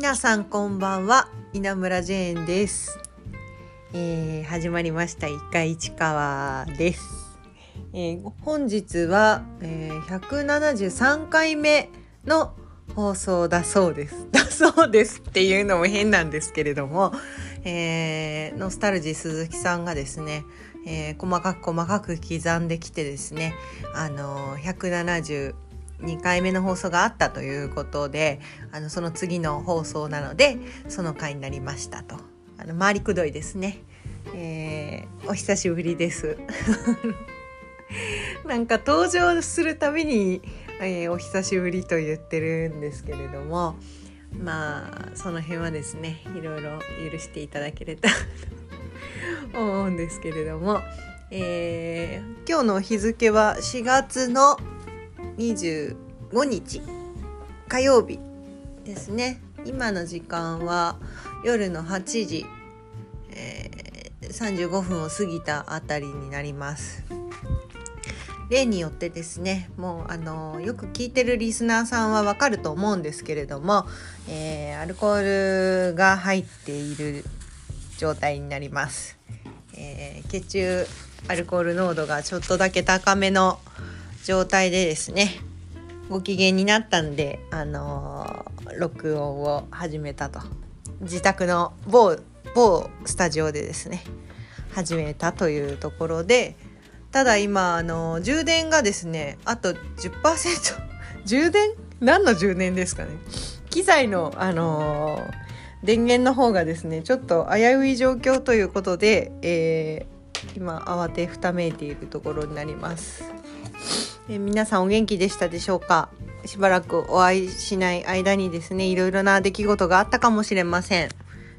皆さんこんばんは。稲村ジェーンです、えー始まりました。一回市川です、えー本日は、えー173回目の放送だそうです。だそうですっていうのも変なんですけれども、えーノスタルジー鈴木さんがですね、えー細かく細かく刻んできてですねあのー2回目の放送があったということであのその次の放送なのでその回になりましたと。あの回りくどいですね、えーお久しぶりです。なんか登場するたびに、えーお久しぶりと言ってるんですけれどもまあその辺はですねいろいろ許していただければと 思うんですけれども、えー今日の日付は4月の25日火曜日ですね。今の時間は夜の8時、えー35分を過ぎたあたりになります。例によってですねもうあのよく聞いてるリスナーさんはわかると思うんですけれども、えーアルコールが入っている状態になります、えー血中アルコール濃度がちょっとだけ高めの状態でですねご機嫌になったんで、あのー録音を始めたと。自宅の某某スタジオでですね始めたというところでただ今、あのー充電がですねあと10% 充電？何の充電ですかね。機材の、あのー電源の方がですねちょっと危うい状況ということで、えー今慌てふためいているところになります。え皆さんお元気でしたでしょうか？しばらくお会いしない間にですねいろいろな出来事があったかもしれません。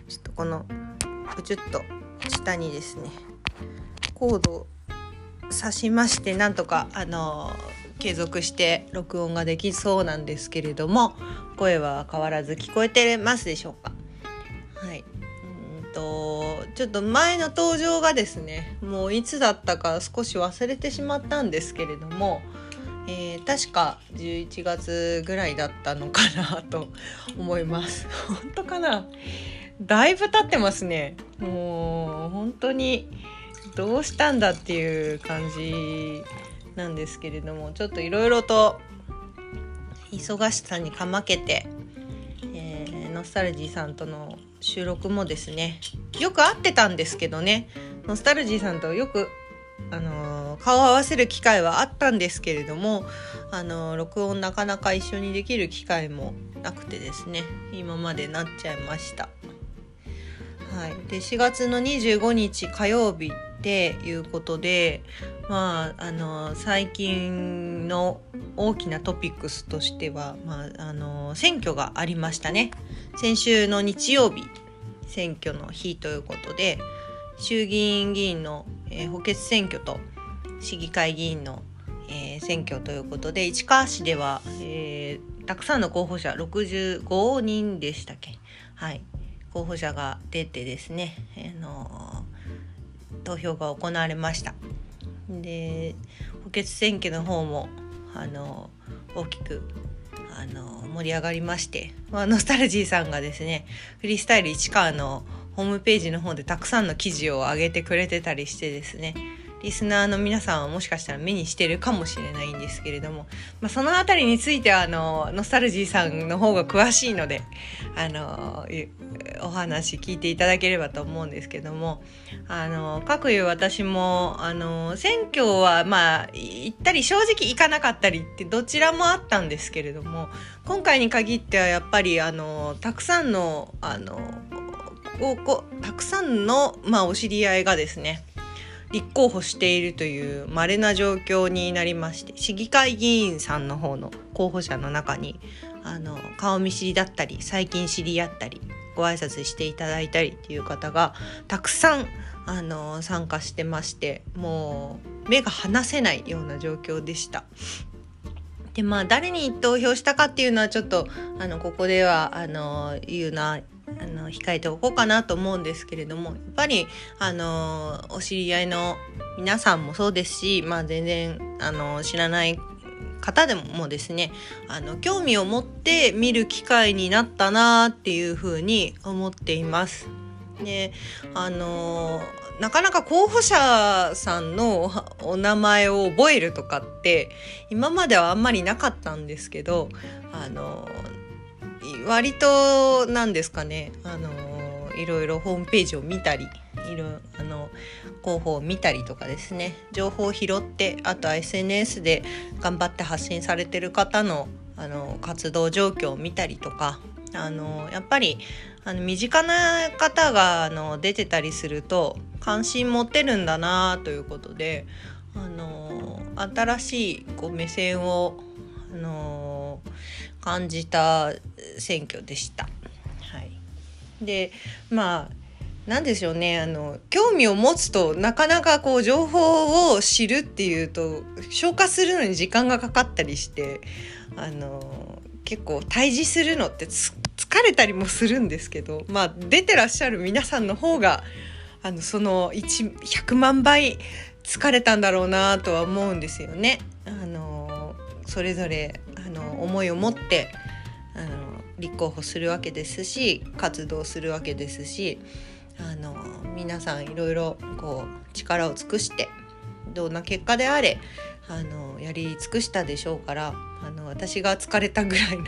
ちょっとこのプチュッと下にですねコードを挿しましてなんとかあの継続して録音ができそうなんですけれども声は変わらず聞こえてますでしょうか？はい。うんとちょっと前の登場がですねもういつだったか少し忘れてしまったんですけれども、えー確か11月ぐらいだったのかなと思います。本当かな？だいぶ経ってますね。もう本当にどうしたんだっていう感じなんですけれどもちょっといろいろと忙しさにかまけて、えーノスタルジーさんとの収録もですねよく会ってたんですけどねノスタルジーさんとよく、あのー顔を合わせる機会はあったんですけれども、あの録音なかなか一緒にできる機会もなくてですね今までなっちゃいました。はい、で4月の25日火曜日っていうことでまああの最近の大きなトピックスとしては、まあ、あの選挙がありましたね先週の日曜日選挙の日ということで衆議院議員の、えー補欠選挙と市議会議員の、えー選挙ということで市川市では、えーたくさんの候補者65人でしたっけ？はい候補者が出てですね、あの投票が行われました。で補欠選挙の方もあの大きくあの盛り上がりまして、まあ、ノスタルジーさんがですねフリースタイル市川のホームページの方でたくさんの記事を上げてくれてたりしてですねリスナーの皆さんはもしかしたら目にしてるかもしれないんですけれども、まあ、そのあたりについてはあのノスタルジーさんの方が詳しいのであのお話聞いていただければと思うんですけどもあの各いう私もあの選挙はまあ行ったり正直行かなかったりってどちらもあったんですけれども今回に限ってはやっぱりあのたくさんのあのこうこうたくさんの、まあ、お知り合いがですね立候補しているという稀な状況になりまして市議会議員さんの方の候補者の中にあの顔見知りだったり最近知り合ったりご挨拶していただいたりっていう方がたくさんあの参加してましてもう目が離せないような状況でした。でまあ誰に投票したかっていうのはちょっとあのここではあの言うなあの控えておこうかなと思うんですけれどもやっぱりあのお知り合いの皆さんもそうですし、まあ、全然あの知らない方でもですねあの興味を持って見る機会になったなっていうふうに思っています。であのなかなか候補者さんのお名前を覚えるとかって今まではあんまりなかったんですけどあの割と何ですかねあのいろいろホームページを見たりいろあの広報を見たりとかですね情報を拾ってあとは SNS で頑張って発信されてる方のあの活動状況を見たりとかあのやっぱりあの身近な方があの出てたりすると関心持ってるんだなということであの新しいこう目線をあの感じた選挙でした。はい、でまあ何でしょうねあの興味を持つとなかなかこう情報を知るっていうと消化するのに時間がかかったりしてあの結構対峙するのって疲れたりもするんですけどまあ出てらっしゃる皆さんの方があのその100万倍疲れたんだろうなとは思うんですよね。あのそれぞれあの思いを持って立候補するわけですし活動するわけですしあの皆さんいろいろこう力を尽くしてどんな結果であれあのやり尽くしたでしょうからあの私が疲れたぐらいの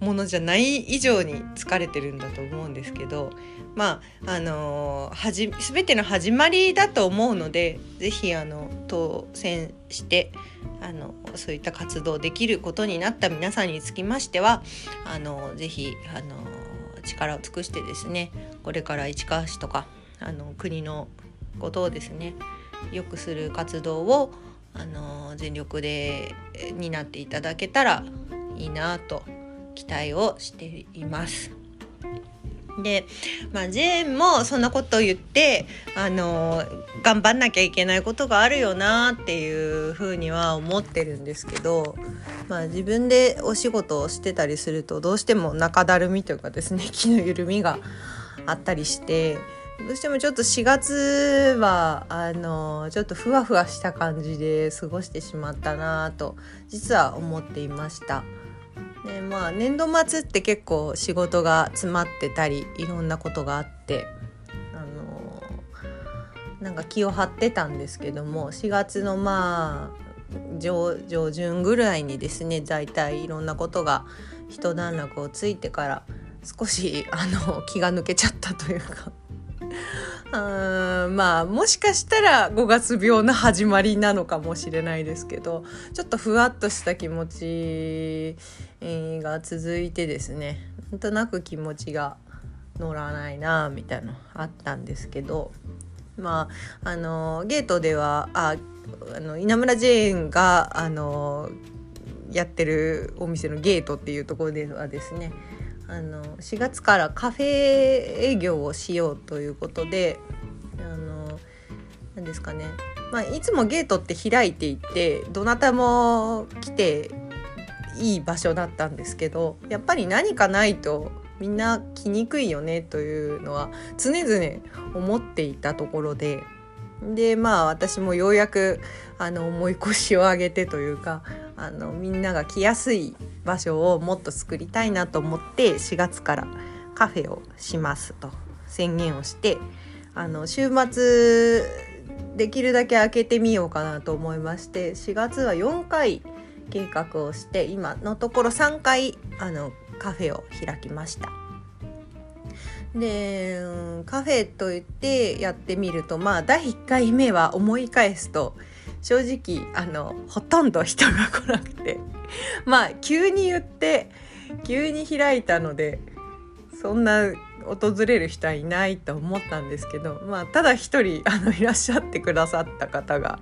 ものじゃない以上に疲れてるんだと思うんですけどまああのはじ全ての始まりだと思うので是非あの当選してあのそういった活動できることになった皆さんにつきましてはあのぜひあの力を尽くしてですねこれから市川市とかあの国のことをですね良くする活動をあの全力で担っていただけたらいいなと期待をしています。で、まあ、ジェーンもそんなことを言ってあの頑張んなきゃいけないことがあるよなっていうふうには思ってるんですけど、まあ、自分でお仕事をしてたりするとどうしても中だるみというかですね 気の緩みがあったりしてどうしてもちょっと4月はあのちょっとふわふわした感じで過ごしてしまったなと実は思っていました。でまあ年度末って結構仕事が詰まってたりいろんなことがあってあのなんか気を張ってたんですけども4月のまあ上上旬ぐらいにですね大体いろんなことが一段落をついてから少しあの気が抜けちゃったというか。うんまあもしかしたら5月病の始まりなのかもしれないですけどちょっとふわっとした気持ちが続いてですねなんとなく気持ちが乗らないなみたいなのあったんですけどまああのゲートではああの稲村ジェーンがあのやってるお店のゲートっていうところではですねあの4月からカフェ営業をしようということであの何ですかね、まあ、いつもゲートって開いていてどなたも来ていい場所だったんですけどやっぱり何かないとみんな来にくいよねというのは常々思っていたところででまあ私もようやくあの重い腰を上げてというかあのみんなが来やすい場所をもっと作りたいなと思って4月からカフェをしますと宣言をしてあの週末できるだけ開けてみようかなと思いまして4月は4回計画をして今のところ3回あのカフェを開きました。でカフェといってやってみるとまあ第1回目は思い返すと正直あのほとんど人が来なくて まあ急に言って急に開いたのでそんな訪れる人はいないと思ったんですけど、まあ、ただ一人あのいらっしゃってくださった方が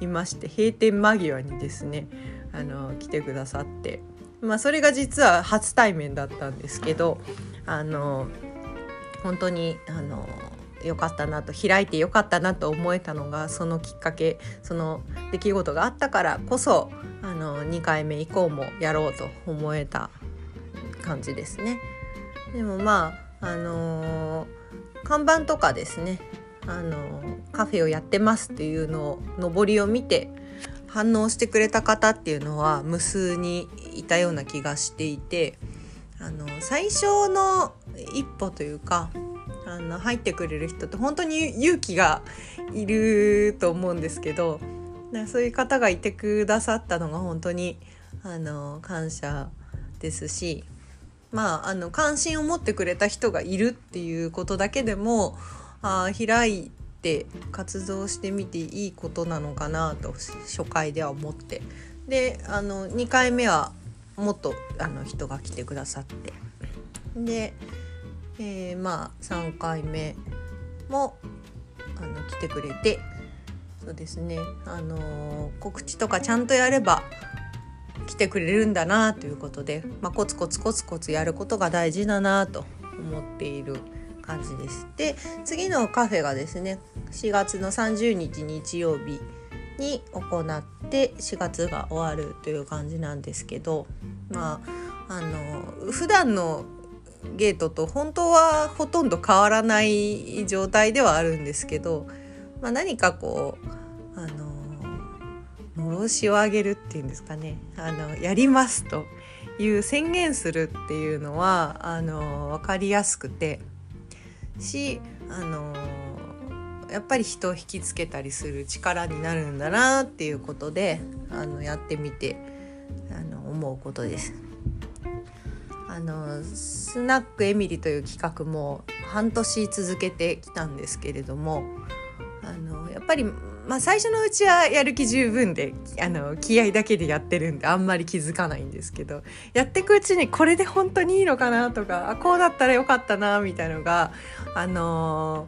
いまして閉店間際にですねあの来てくださって、まあ、それが実は初対面だったんですけどあの本当にあの良かったなと開いて良かったなと思えたのがそのきっかけその出来事があったからこそあの2回目以降もやろうと思えた感じですね。でもまああの、看板とかですねあの、カフェをやってますっていうのを上りを見て反応してくれた方っていうのは無数にいたような気がしていてあの最初の一歩というかあの入ってくれる人って本当に勇気がいると思うんですけどそういう方がいてくださったのが本当にあの感謝ですしまああの関心を持ってくれた人がいるっていうことだけでもあ開いて活動してみていいことなのかなと初回では思って。であの2回目はもっとあの人が来てくださって。で、えー、まあ3回目もあの来てくれてそうですねあの告知とかちゃんとやれば来てくれるんだなということで、まあ、コツコツコツコツやることが大事だなと思っている感じです。で次のカフェがですね4月の30日日曜日に行って4月が終わるという感じなんですけどまああの普段のゲートと本当はほとんど変わらない状態ではあるんですけど、まあ、何かこうあののろしを上げるっていうんですかねあのやりますという宣言するっていうのはあの分かりやすくてしあのやっぱり人を引きつけたりする力になるんだなっていうことであのやってみてあの思うことです。あのスナックエミリという企画も半年続けてきたんですけれどもあのやっぱり、まあ、最初のうちはやる気十分であの気合だけでやってるんであんまり気づかないんですけどやっていくうちにこれで本当にいいのかなとかあこうだったらよかったなみたいのがあの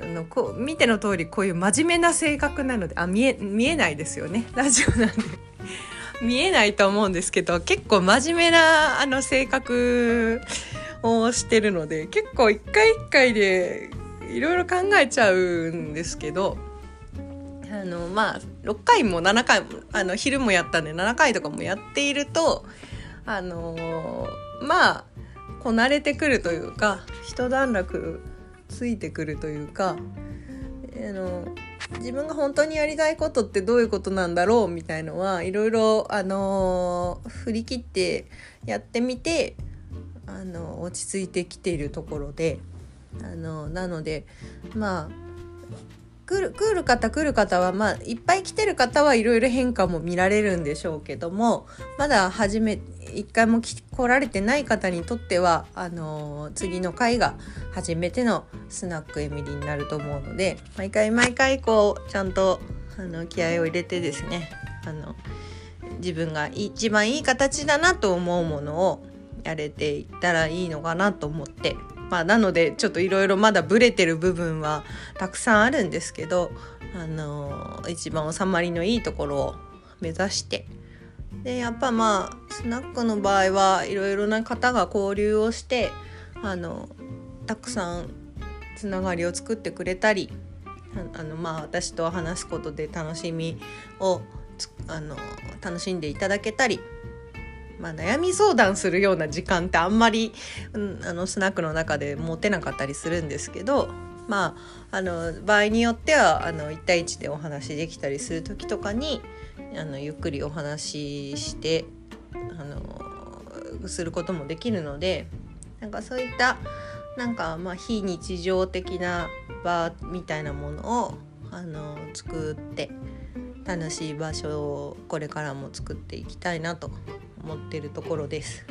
あのこう見ての通りこういう真面目な性格なのであ見え見えないですよね。ラジオなんで。見えないと思うんですけど結構真面目なあの性格をしてるので結構一回一回でいろいろ考えちゃうんですけどあのまあ6回も7回もあの昼もやったんで7回とかもやっているとあのまあこなれてくるというか一段落ついてくるというかあの自分が本当にやりたいことってどういうことなんだろうみたいのはいろいろあの振り切ってやってみてあの落ち着いてきているところであのなのでまあ来る来る方来る方はまあいっぱい来てる方はいろいろ変化も見られるんでしょうけどもまだ初め一回も来られてない方にとってはあのー、次の回が初めてのスナックエミリーになると思うので毎回毎回こうちゃんとあの気合を入れてですねあの自分が一番いい形だなと思うものをやれていったらいいのかなと思ってまあ、なのでちょっといろいろまだブレてる部分はたくさんあるんですけど、あのー、一番収まりのいいところを目指して。でやっぱまあスナックの場合はいろいろな方が交流をしてあのたくさんつながりを作ってくれたりあのまあ私と話すことで楽しみをあの楽しんでいただけたりまあ、悩み相談するような時間ってあんまり、うん、あのスナックの中で持てなかったりするんですけどまああの場合によってはあの1対1でお話できたりする時とかにあのゆっくりお話ししてあのすることもできるのでなんかそういったなんかまあ非日常的な場みたいなものをあの作って楽しい場所をこれからも作っていきたいなと思ってるところです。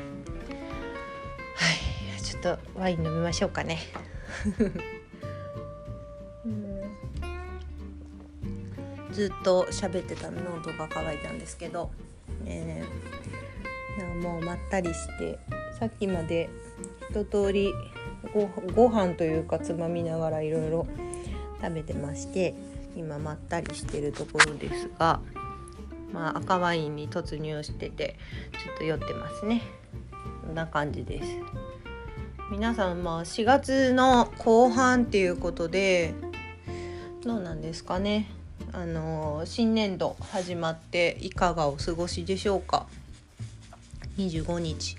はい。ちょっとワイン飲みましょうかね。ずっと喋ってた喉が渇いたんですけど、えー、もうまったりしてさっきまで一通りごご飯というかつまみながらいろいろ食べてまして今まったりしてるところですがまあ、赤ワインに突入しててちょっと酔ってますね。こんな感じです。皆さんまあ4月の後半っていうことでどうなんですかね。あの新年度始まっていかがお過ごしでしょうか。25日。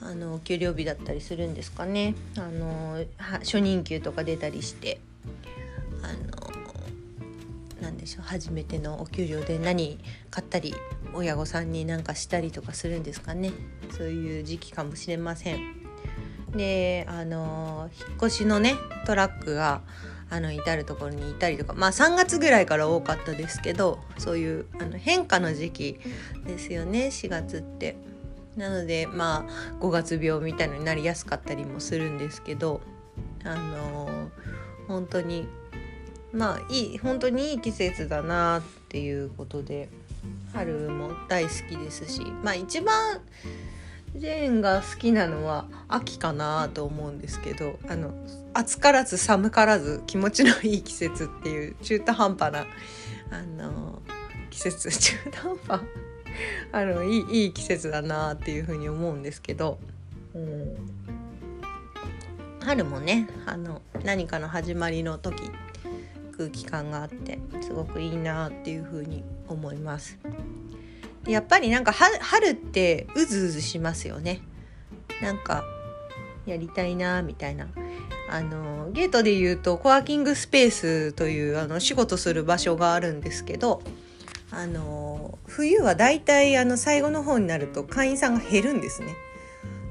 あの給料日だったりするんですかね。あの初任給とか出たりしてあの何でしょう初めてのお給料で何買ったり親御さんに何かしたりとかするんですかねそういう時期かもしれません。であの引っ越しのねトラックがあの至る所にいたりとかまあ3月ぐらいから多かったですけどそういうあの変化の時期ですよね4月って。なのでまあ5月病みたいのになりやすかったりもするんですけどあの本当にまあいい本当にいい季節だなっていうことで春も大好きですしまあ一番ジェーンが好きなのは秋かなと思うんですけどあの暑からず寒からず気持ちのいい季節っていう中途半端なあの季節 中途半端？あのいいいい季節だなっていうふうに思うんですけど、うん、春もねあの何かの始まりの時空気感があってすごくいいなっていうふうに思います。やっぱりなんか春ってうずうずしますよね。なんかやりたいなみたいな。あのゲートで言うとコワーキングスペースというあの仕事する場所があるんですけどあの冬はだいたいあの最後の方になると会員さんが減るんですね。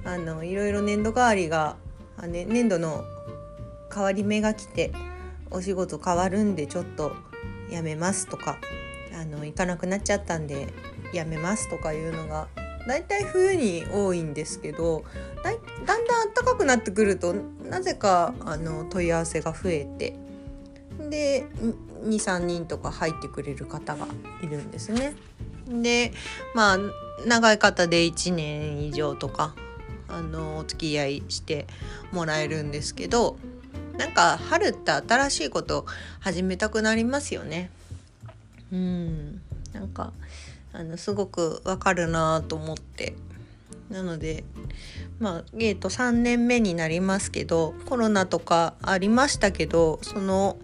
あのいろいろ年度代わりがあ、ね、年度の変わり目が来てお仕事変わるんでちょっとやめますとかあの行かなくなっちゃったんでやめますとかいうのがだいたい冬に多いんですけどだだんだん暖かくなってくるとなぜかあの問い合わせが増えてで23人とか入ってくれる方がいるんですね。でまあ長い方で1年以上とかあのお付き合いしてもらえるんですけどなんか春って新しいこと始めたくなりますよね。うん。なんかあのすごくわかるなと思って。なのでまあゲート3年目になりますけどコロナとかありましたけどその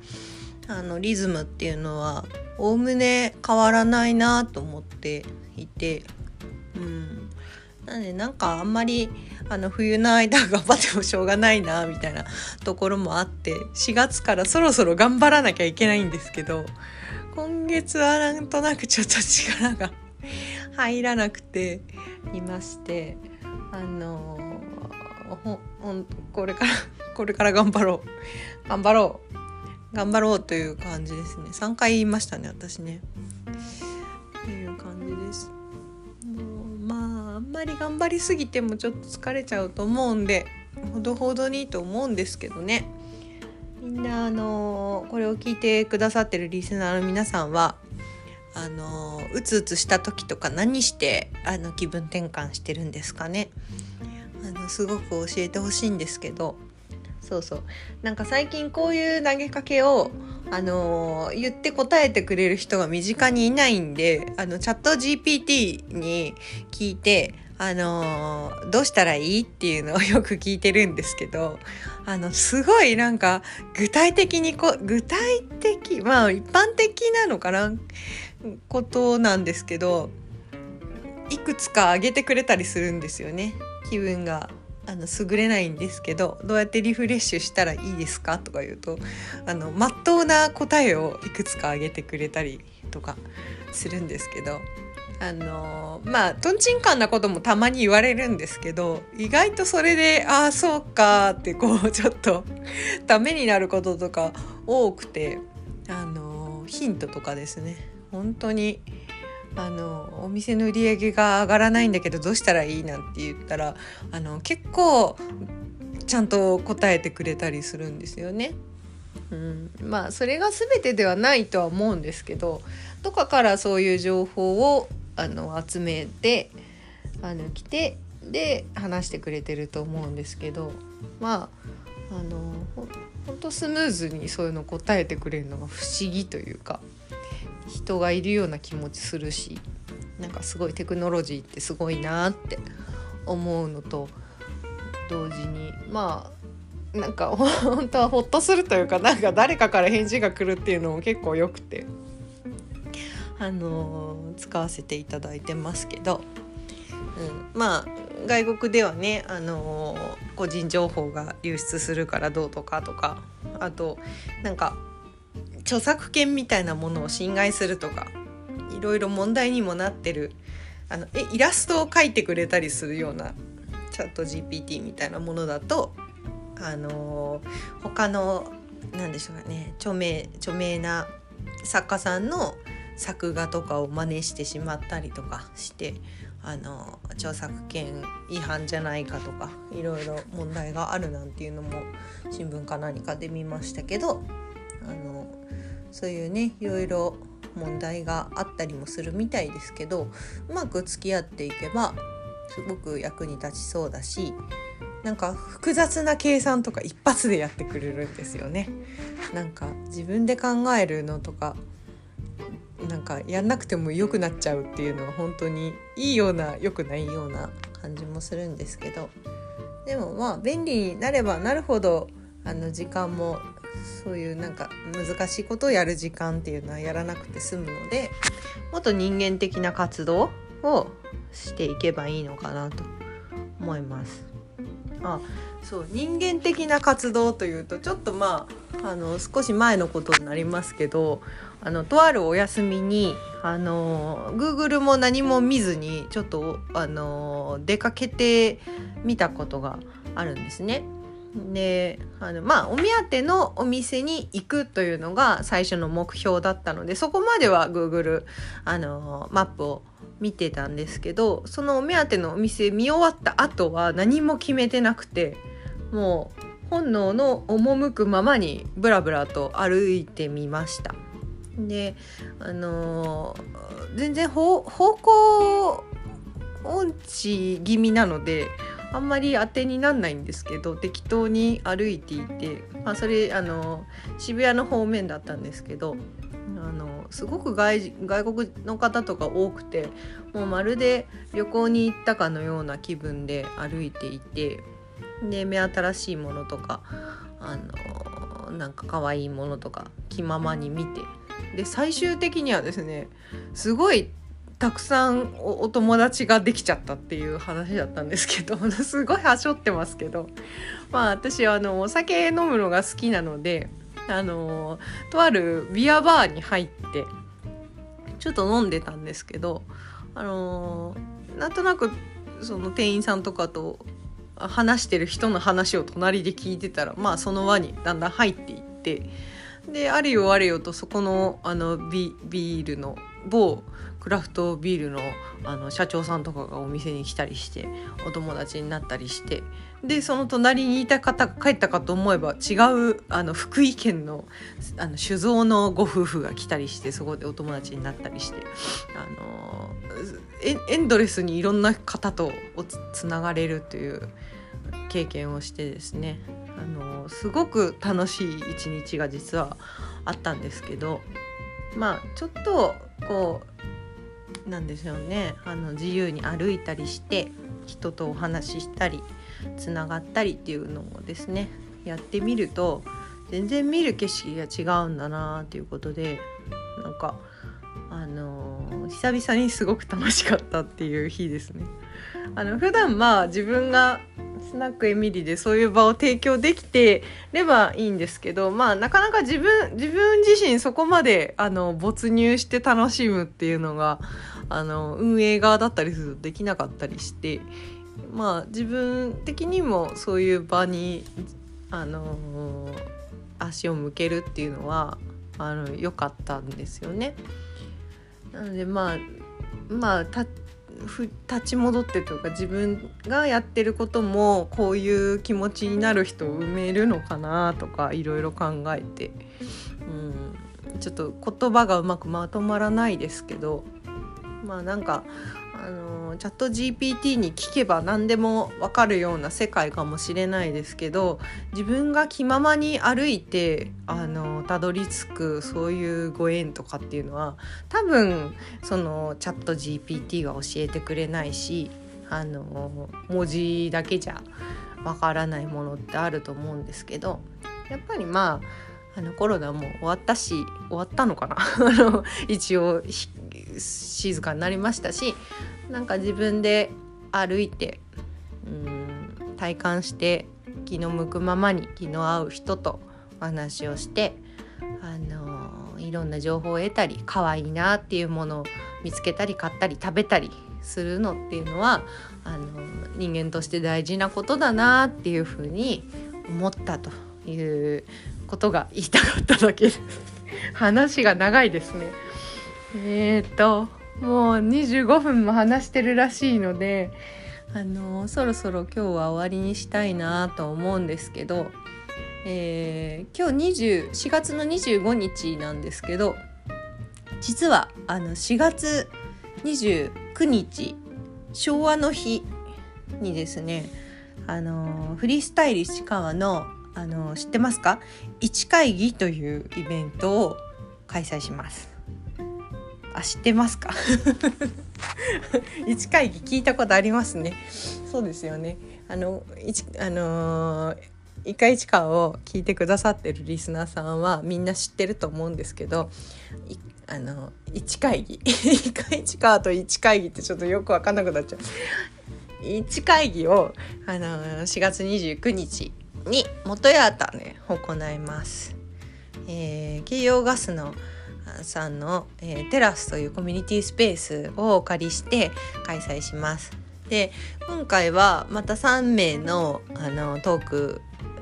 あのリズムっていうのはおおむね変わらないなと思っていて。うん。なんでなんかあんまりあの冬の間頑張ってもしょうがないなみたいなところもあって4月からそろそろ頑張らなきゃいけないんですけど今月はなんとなくちょっと力が入らなくていましてあのほほこれから これから頑張ろう。頑張ろう。頑張ろうという感じですね。3回言いましたね私ね。まあまり頑張りすぎてもちょっと疲れちゃうと思うんでほどほどにと思うんですけどね。みんなあのこれを聞いてくださってるリスナーの皆さんはあのうつうつした時とか何してあの気分転換してるんですかね。あのすごく教えてほしいんですけど。そうそう。なんか最近こういう投げかけをあのー、言って答えてくれる人が身近にいないんであのチャット GPT に聞いてあの、どうしたらいいっていうのをよく聞いてるんですけどあのすごいなんか具体的にこ具体的まあ一般的なのかなことなんですけどいくつか挙げてくれたりするんですよね。気分があの優れないんですけどどうやってリフレッシュしたらいいですかとか言うとあの真っ当な答えをいくつか挙げてくれたりとかするんですけどあのまあとんちんかんなこともたまに言われるんですけど意外とそれでああそうかってこうちょっとためになることとか多くてあのヒントとかですね本当にあのお店の売り上げが上がらないんだけどどうしたらいいなんて言ったらあの結構ちゃんと答えてくれたりするんですよね。うん、まあそれが全てではないとは思うんですけどどこかからそういう情報をあの集めてあの来てで話してくれてると思うんですけどまああのほんとスムーズにそういうの答えてくれるのが不思議というか人がいるような気持ちするしなんかすごいテクノロジーってすごいなって思うのと同時にまあなんか本当はほっとするというかなんか誰かから返事が来るっていうのも結構よくて。あのー、使わせていただいてますけど、うん、まあ外国ではね、あのー、個人情報が流出するからどうとかとか。あとなんか著作権みたいなものを侵害するとか。いろいろ問題にもなってる。あのえイラストを描いてくれたりするような。チャット GPT みたいなものだと。あの他の何でしょうかね。著名著名な作家さんの作画とかを真似してしまったりとかしてあの著作権違反じゃないかとかいろいろ問題があるなんていうのも新聞か何かで見ましたけどあのそういうねいろいろ問題があったりもするみたいですけどうまく付き合っていけばすごく役に立ちそうだしなんか複雑な計算とか一発でやってくれるんですよね。なんか自分で考えるのとかなんかやんなくても良くなっちゃうっていうのは本当にいいような良くないような感じもするんですけどでもまあ便利になればなるほどあの時間もそういうなんか難しいことをやる時間っていうのはやらなくて済むのでもっと人間的な活動をしていけばいいのかなと思います。あそう人間的な活動というとちょっとまああの少し前のことになりますけどあのとあるお休みにあの Google も何も見ずにちょっとあの出かけてみたことがあるんですね。であのまあお目当てのお店に行くというのが最初の目標だったのでそこまでは Google あのマップを見てたんですけどそのお目当てのお店見終わった後は何も決めてなくてもう本能の赴くままにブラブラと歩いてみました。であの、全然方向音痴気味なのであんまり当てになんないんですけど適当に歩いていて、まあ、それあの渋谷の方面だったんですけどあのすごく外国の方とか多くてもうまるで旅行に行ったかのような気分で歩いていてで目新しいものとかあのなんか可愛いものとか気ままに見てで最終的にはですねすごいたくさんお友達ができちゃったっていう話だったんですけど すごいはしょってますけどまあ私あのお酒飲むのが好きなのであのとあるビアバーに入ってちょっと飲んでたんですけどあのなんとなくその店員さんとかと話してる人の話を隣で聞いてたらまあその輪にだんだん入っていってであれよあれよとそこのあのビビールの某クラフトビールのあの社長さんとかがお店に来たりしてお友達になったりしてでその隣にいた方が帰ったかと思えば違うあの福井県のあの酒造のご夫婦が来たりしてそこでお友達になったりしてあのエンドレスにいろんな方とつながれるという経験をしてですね。あのすごく楽しい一日が実はあったんですけどまあちょっとこうなんでしょうね。あの自由に歩いたりして人とお話ししたりつながったりっていうのをですねやってみると全然見る景色が違うんだなっていうことでなんかあの、久々にすごく楽しかったっていう日ですね。あの普段まあ自分がスナックエミリでそういう場を提供できてればいいんですけどまあなかなか自分自分自身そこまであの没入して楽しむっていうのがあの運営側だったりするとできなかったりしてまあ自分的にもそういう場にあの足を向けるっていうのはあの良かったんですよね。なのでまあまあ立ち戻ってというか自分がやってることもこういう気持ちになる人を埋めるのかなとかいろいろ考えて、うん、ちょっと言葉がうまくまとまらないですけど。まあなんかあのチャット GPT に聞けば何でも分かるような世界かもしれないですけど自分が気ままに歩いてあのたどり着くそういうご縁とかっていうのは多分そのチャット GPT が教えてくれないしあの文字だけじゃわからないものってあると思うんですけどやっぱりまああのコロナも終わったし終わったのかな？一応静かになりましたしなんか自分で歩いてうん体感して気の向くままに気の合う人とお話をしてあのいろんな情報を得たり可愛いなっていうものを見つけたり買ったり食べたりするのっていうのはあの人間として大事なことだなっていうふうに思ったということが言いたかっただけです。話が長いですね。えー、っともう25分も話してるらしいのであのそろそろ今日は終わりにしたいなと思うんですけど、えー、今日20 4月の25日なんですけど実はあの4月29日昭和の日にですねあのフリースタイル市川のあの知ってますか？一会議というイベントを開催します。あ知ってますか？一会議聞いたことありますね。そうですよね。あの一あの一回一会を聞いてくださってるリスナーさんはみんな知ってると思うんですけどあの一会議。一回一会と一会議ってちょっとよく分かんなくなっちゃう。一会議をあの4月29日に元屋田ね行います。えー、京葉ガスのさんの、えー、テラスというコミュニティスペースをお借りして開催します。で今回はまた3名のあのトーク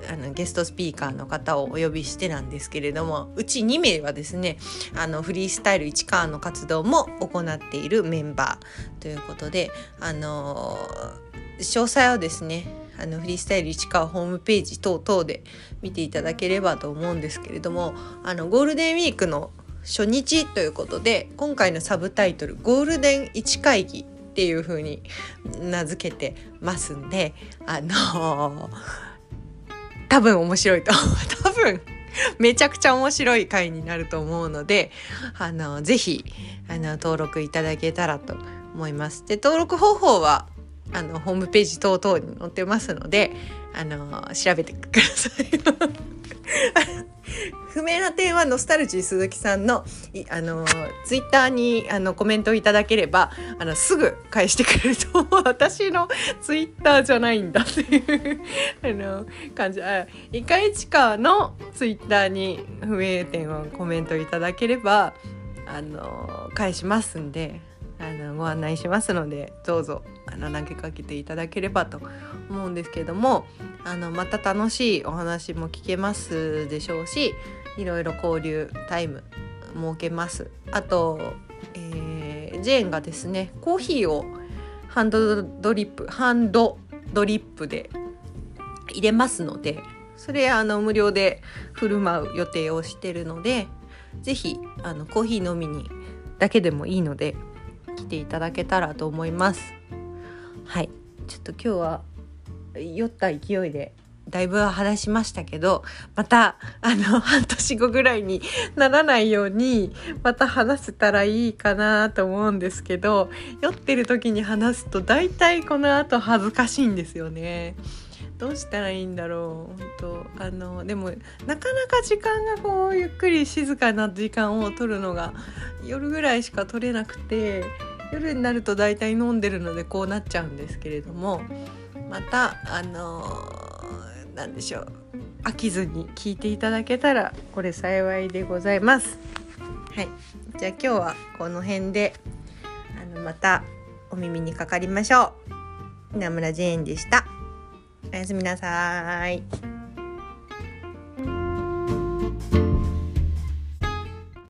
あのゲストスピーカーの方をお呼びしてなんですけれどもうち2名はですねあのフリースタイル市川の活動も行っているメンバーということであの詳細はですねあのフリースタイル市川ホームページ等々で見ていただければと思うんですけれどもあのゴールデンウィークの初日ということで今回のサブタイトル「ゴールデン1会議」っていう風に名付けてますんであのー、多分面白いと 多分めちゃくちゃ面白い回になると思うのであのぜひあの登録いただけたらと思います。で登録方法はあのホームページ等々に載ってますのであの調べてください。不明な点はノスタルジー鈴木さんのあのツイッターにあのコメントいただければあのすぐ返してくれると思う。私のツイッターじゃないんだっていう あの感じ。あイカイチカのツイッターに不明点をコメントいただければあの返しますんで。あのご案内しますのでどうぞあの投げかけていただければと思うんですけどもあのまた楽しいお話も聞けますでしょうしいろいろ交流タイム設けます。あと、えー、ジェーンがですねコーヒーをハンドドリップハンドドリップで入れますのでそれあの無料で振る舞う予定をしてるので是非コーヒー飲みにだけでもいいのでていただけたらと思います。はいちょっと今日は酔った勢いでだいぶ話しましたけどまたあの 半年後ぐらいにならないようにまた話せたらいいかなと思うんですけど酔ってる時に話すと大体この後恥ずかしいんですよね。どうしたらいいんだろう本当あのでもなかなか時間がこうゆっくり静かな時間を取るのが夜ぐらいしか取れなくて夜になると大体飲んでるのでこうなっちゃうんですけれどもまたあの何でしょう飽きずに聞いていただけたらこれ幸いでございます。はいじゃあ今日はこの辺であのまたお耳にかかりましょう。稲村ジェーンでした。おやすみなさい。